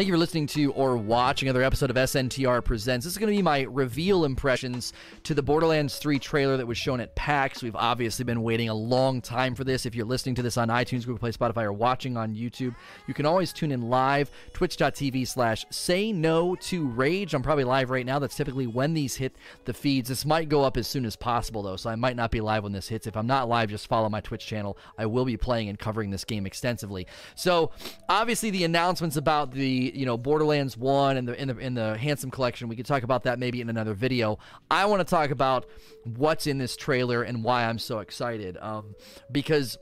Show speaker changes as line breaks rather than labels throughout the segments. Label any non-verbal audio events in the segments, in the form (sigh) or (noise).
Thank you for listening to or watching another episode of SNTR Presents. This is going to be my reveal impressions to the Borderlands 3 trailer that was shown at PAX. We've obviously been waiting a long time for this. If you're listening to this on iTunes, Google Play, Spotify, or watching on YouTube, you can always tune in live, twitch.tv slash say no to rage. I'm probably live right now. That's typically when these hit the feeds. This might go up as soon as possible, though, so I might not be live when this hits. If I'm not live, just follow my Twitch channel. I will be playing and covering this game extensively. So, obviously, the announcements about the you know Borderlands One and the in the in the Handsome Collection. We could talk about that maybe in another video. I want to talk about what's in this trailer and why I'm so excited. Um, because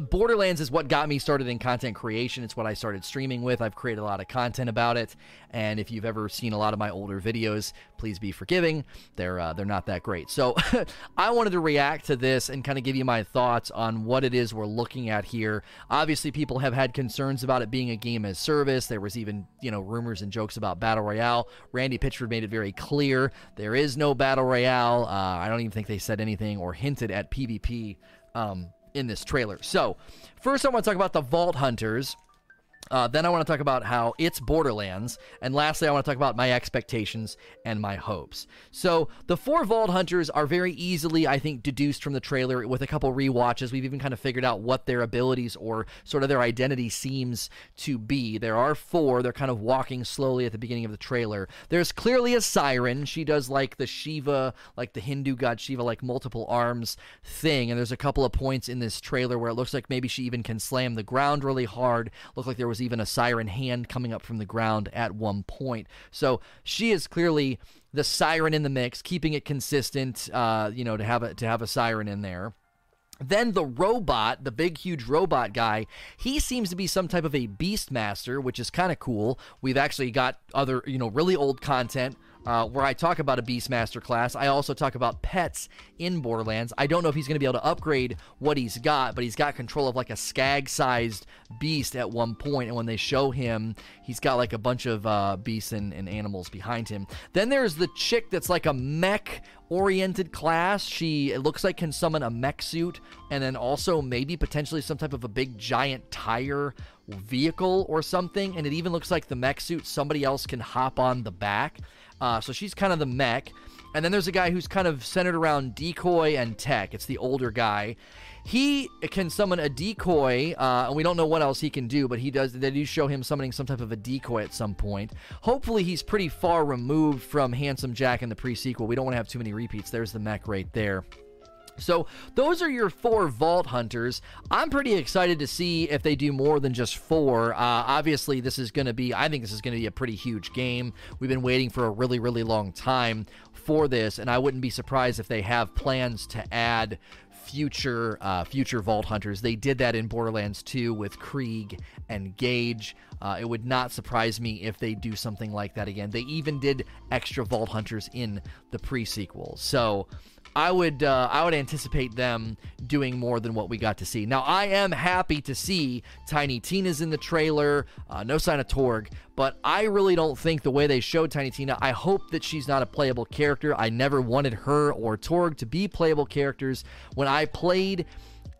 Borderlands is what got me started in content creation. It's what I started streaming with. I've created a lot of content about it, and if you've ever seen a lot of my older videos, please be forgiving. They're uh, they're not that great. So (laughs) I wanted to react to this and kind of give you my thoughts on what it is we're looking at here. Obviously, people have had concerns about it being a game as service. There was even you know rumors and jokes about battle royale. Randy Pitchford made it very clear there is no battle royale. Uh, I don't even think they said anything or hinted at PvP. Um, in this trailer. So, first, I want to talk about the Vault Hunters. Uh, then I want to talk about how it's Borderlands. And lastly, I want to talk about my expectations and my hopes. So, the four Vault Hunters are very easily, I think, deduced from the trailer with a couple re-watches. We've even kind of figured out what their abilities or sort of their identity seems to be. There are four. They're kind of walking slowly at the beginning of the trailer. There's clearly a siren. She does like the Shiva, like the Hindu god Shiva, like multiple arms thing. And there's a couple of points in this trailer where it looks like maybe she even can slam the ground really hard. Look like there was even a siren hand coming up from the ground at one point. So she is clearly the siren in the mix, keeping it consistent. Uh, you know, to have a to have a siren in there. Then the robot, the big, huge robot guy, he seems to be some type of a beastmaster, which is kind of cool. We've actually got other, you know, really old content uh, where I talk about a Beastmaster class. I also talk about pets in Borderlands. I don't know if he's going to be able to upgrade what he's got, but he's got control of like a skag sized beast at one point, And when they show him, he's got like a bunch of uh, beasts and, and animals behind him. Then there's the chick that's like a mech oriented class. She it looks like can summon a mech suit and then also maybe potentially some type of a big giant tire vehicle or something. And it even looks like the mech suit somebody else can hop on the back. Uh, so she's kind of the mech. And then there's a guy who's kind of centered around decoy and tech. It's the older guy. He can summon a decoy, uh, and we don't know what else he can do, but he does. They do show him summoning some type of a decoy at some point. Hopefully, he's pretty far removed from Handsome Jack in the pre-sequel. We don't want to have too many repeats. There's the mech right there. So those are your four Vault Hunters. I'm pretty excited to see if they do more than just four. Uh, obviously, this is going to be, I think this is going to be a pretty huge game. We've been waiting for a really, really long time for this, and I wouldn't be surprised if they have plans to add future uh, future Vault Hunters. They did that in Borderlands 2 with Krieg and Gage. Uh, it would not surprise me if they do something like that again. They even did extra Vault Hunters in the pre-sequel. So I would uh, I would anticipate them doing more than what we got to see. Now I am happy to see Tiny Tina's in the trailer. Uh, no sign of Torgue, but I really don't think the way they showed Tiny Tina. I hope that she's not a playable character. I never wanted her or Torgue to be playable characters. When I played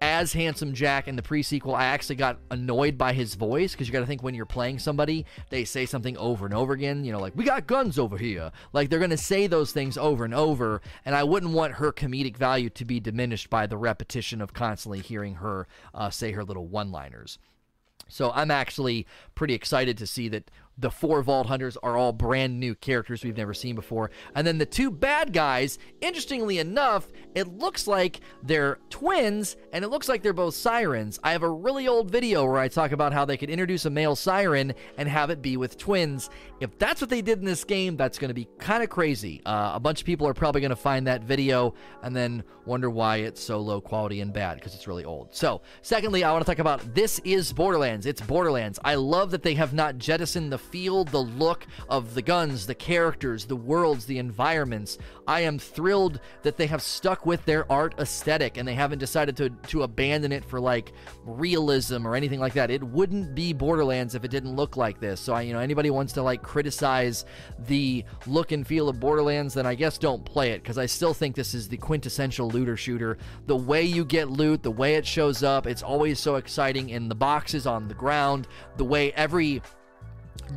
as Handsome Jack in the pre-sequel, I actually got annoyed by his voice because you got to think when you're playing somebody, they say something over and over again. You know, like "We got guns over here." Like they're gonna say those things over and over, and I wouldn't want her comedic value to be diminished by the repetition of constantly hearing her uh, say her little one-liners. So I'm actually pretty excited to see that the four Vault Hunters are all brand new characters we've never seen before. And then the two bad guys, interestingly enough, it looks like they're twins and it looks like they're both sirens. I have a really old video where I talk about how they could introduce a male siren and have it be with twins. If that's what they did in this game, that's going to be kind of crazy. Uh, a bunch of people are probably going to find that video and then wonder why it's so low quality and bad because it's really old. So, secondly, I want to talk about this is Borderlands. It's Borderlands. I love that they have not jettisoned the feel, the look of the guns, the characters, the worlds, the environments. I am thrilled that they have stuck with their art aesthetic and they haven't decided to, to abandon it for like realism or anything like that. It wouldn't be Borderlands if it didn't look like this. So, I, you know, anybody wants to like criticize the look and feel of Borderlands, then I guess don't play it because I still think this is the quintessential looter shooter. The way you get loot, the way it shows up, it's always so exciting in the boxes on the ground, the way every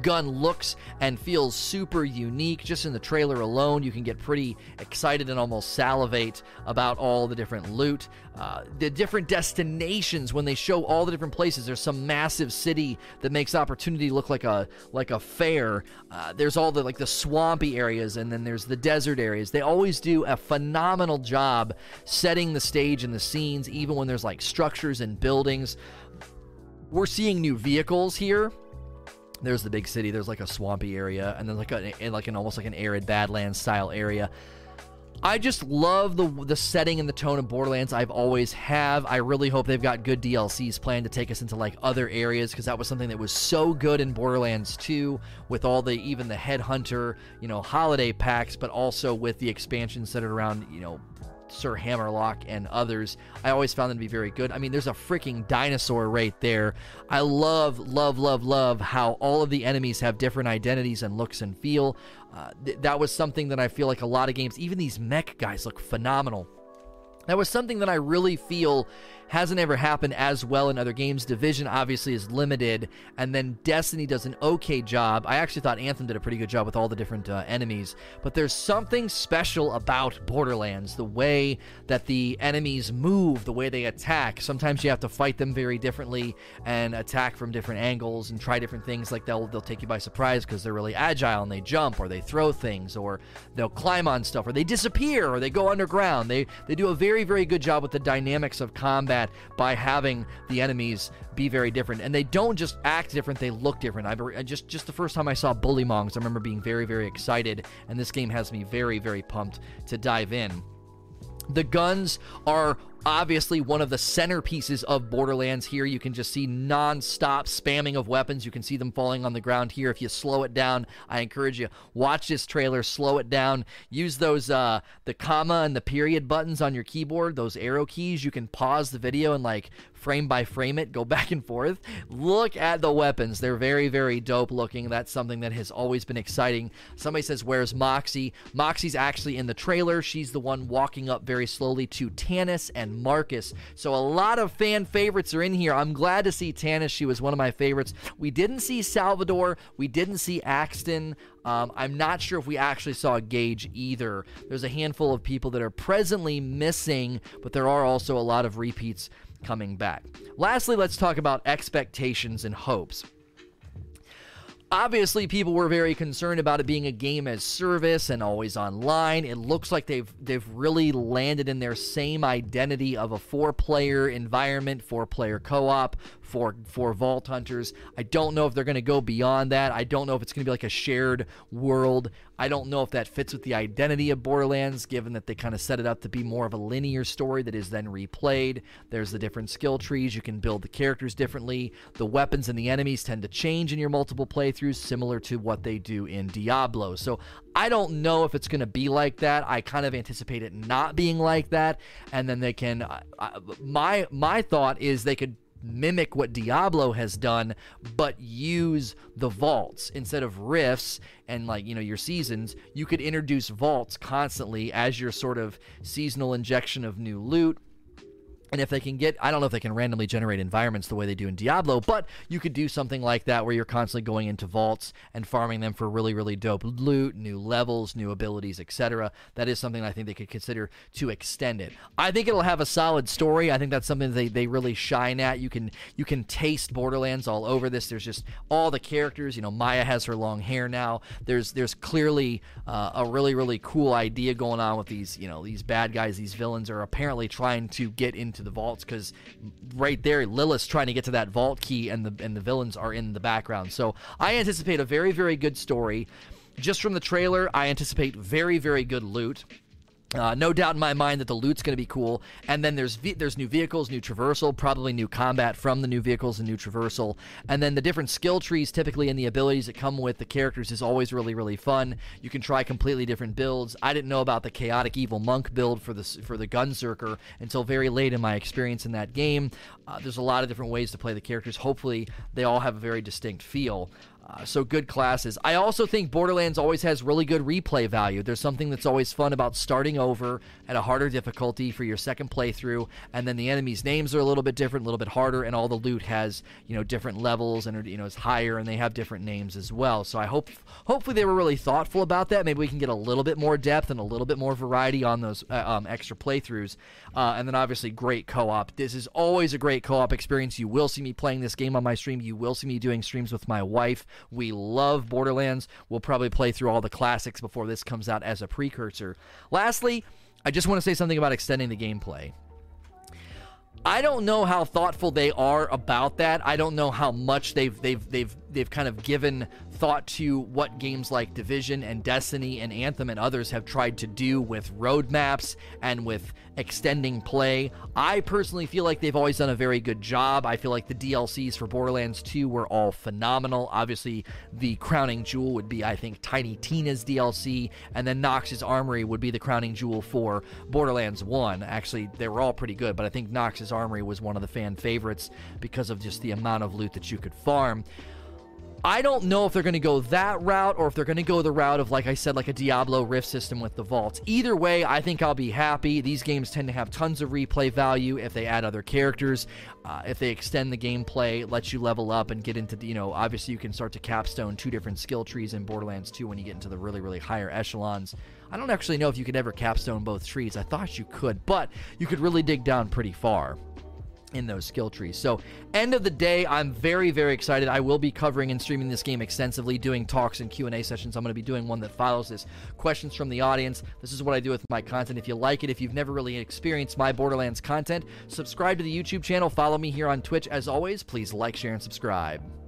gun looks and feels super unique. Just in the trailer alone, you can get pretty excited and almost salivate about all the different loot. Uh, the different destinations when they show all the different places. There's some massive city that makes Opportunity look like a like a fair. Uh, there's all the like the swampy areas, and then there's the desert areas. They always do a phenomenal job setting the stage and the scenes, even when there's like structures and buildings. We're seeing new vehicles here there's the big city. There's like a swampy area, and then like a like an almost like an arid Badlands style area. I just love the the setting and the tone of Borderlands. I've always have. I really hope they've got good DLCs planned to take us into like other areas because that was something that was so good in Borderlands 2 with all the even the headhunter, you know, holiday packs, but also with the expansions centered around, you know, Sir Hammerlock and others. I always found them to be very good. I mean, there's a freaking dinosaur right there. I love, love, love, love how all of the enemies have different identities and looks and feel. Uh, th- that was something that I feel like a lot of games, even these mech guys look phenomenal. That was something that I really feel hasn't ever happened as well in other games. Division obviously is limited, and then Destiny does an okay job. I actually thought Anthem did a pretty good job with all the different uh, enemies, but there's something special about Borderlands the way that the enemies move, the way they attack. Sometimes you have to fight them very differently and attack from different angles and try different things. Like they'll they'll take you by surprise because they're really agile and they jump or they throw things or they'll climb on stuff or they disappear or they go underground. They they do a very very good job with the dynamics of combat that by having the enemies be very different. And they don't just act different; they look different. I just just the first time I saw Bullymongs, I remember being very very excited, and this game has me very very pumped to dive in. The guns are obviously one of the centerpieces of Borderlands here. You can just see non-stop spamming of weapons. You can see them falling on the ground here. If you slow it down, I encourage you watch this trailer, slow it down. Use those uh the comma and the period buttons on your keyboard, those arrow keys. You can pause the video and like frame by frame it, go (laughs) back and forth. Look at the weapons. They're very, very dope looking. That's something that has always been exciting. Somebody says, Where's Moxxi? Moxxi's actually in the trailer. She's the one walking up very slowly to Tannis and Marcus. So a lot of fan favorites are in here. I'm glad to see Tannis. She was one of my favorites. We didn't see Salvador. We didn't see Axton. Um, I'm not sure if we actually saw Gage either. There's a handful of people that are presently missing, but there are also a lot of repeats coming back. Lastly, let's talk about expectations and hopes. Obviously, people were very concerned about it being a game as service and always online. It looks like they've they've really landed in their same identity of a four-player environment, four-player co-op, for for Vault Hunters. I don't know if they're going to go beyond that. I don't know if it's going to be like a shared world. I don't know if that fits with the identity of Borderlands, given that they kind of set it up to be more of a linear story that is then replayed. There's the different skill trees. You can build the characters differently. The weapons and the enemies tend to change in your multiple playthroughs, similar to what they do in Diablo. So I don't know if it's going to be like that. I kind of anticipate it not being like that, and then they can. Uh, my my thought is they could mimic what Diablo has done, but use the vaults instead of rifts and like you know your seasons. You could introduce vaults constantly as your sort of seasonal injection of new loot and if they can get, I don't know if they can randomly generate environments the way they do in Diablo, but you could do something like that where you're constantly going into vaults and farming them for really, really dope loot, new levels, new abilities, etc. That is something I think they could consider to extend it. I think it'll have a solid story. I think that's something they, they really shine at. You can you can taste Borderlands all over this. There's just all the characters. You know, Maya has her long hair now. There's there's clearly uh, a really really cool idea going on with these you know these bad guys. These villains are apparently trying to get into to the vaults because right there, Lilith's trying to get to that vault key, and the and the villains are in the background. So I anticipate a very very good story. Just from the trailer, I anticipate very very good loot. Uh, no doubt in my mind that the loot's going to be cool, and then there's ve- there's new vehicles, new traversal, probably new combat from the new vehicles and new traversal, and then the different skill trees, typically and the abilities that come with the characters, is always really really fun. You can try completely different builds. I didn't know about the chaotic evil monk build for the for the gunzerker until very late in my experience in that game. Uh, there's a lot of different ways to play the characters. Hopefully, they all have a very distinct feel. Uh, so good classes. I also think Borderlands always has really good replay value. There's something that's always fun about starting over at a harder difficulty for your second playthrough, and then the enemies' names are a little bit different, a little bit harder, and all the loot has you know different levels and you know is higher, and they have different names as well. So I hope hopefully they were really thoughtful about that. Maybe we can get a little bit more depth and a little bit more variety on those uh, um, extra playthroughs, uh, and then obviously great co-op. This is always a great co-op experience. You will see me playing this game on my stream. You will see me doing streams with my wife. We love Borderlands. We'll probably play through all the classics before this comes out as a precursor. Lastly, I just want to say something about extending the gameplay. I don't know how thoughtful they are about that. I don't know how much they've they've they've they've kind of given thought to what games like Division and Destiny and Anthem and others have tried to do with roadmaps and with extending play. I personally feel like they've always done a very good job. I feel like the DLCs for Borderlands 2 were all phenomenal. Obviously, the crowning jewel would be, I think, Tiny Tina's DLC, and then Knoxx's Armory would be the crowning jewel for Borderlands 1. Actually, they were all pretty good, but I think Knoxx's Armory was one of the fan favorites because of just the amount of loot that you could farm. I don't know if they're going to go that route or if they're going to go the route of, like I said, like a Diablo Rift system with the vaults. Either way, I think I'll be happy. These games tend to have tons of replay value if they add other characters, uh, if they extend the gameplay, let you level up and get into, the, you know, obviously you can start to capstone two different skill trees in Borderlands 2 when you get into the really, really higher echelons. I don't actually know if you could ever capstone both trees. I thought you could, but you could really dig down pretty far in those skill trees. So, end of the day, I'm very very excited. I will be covering and streaming this game extensively, doing talks and Q&A sessions. I'm going to be doing one that follows this, questions from the audience. This is what I do with my content. If you like it, if you've never really experienced my Borderlands content, subscribe to the YouTube channel, follow me here on Twitch as always. Please like, share and subscribe.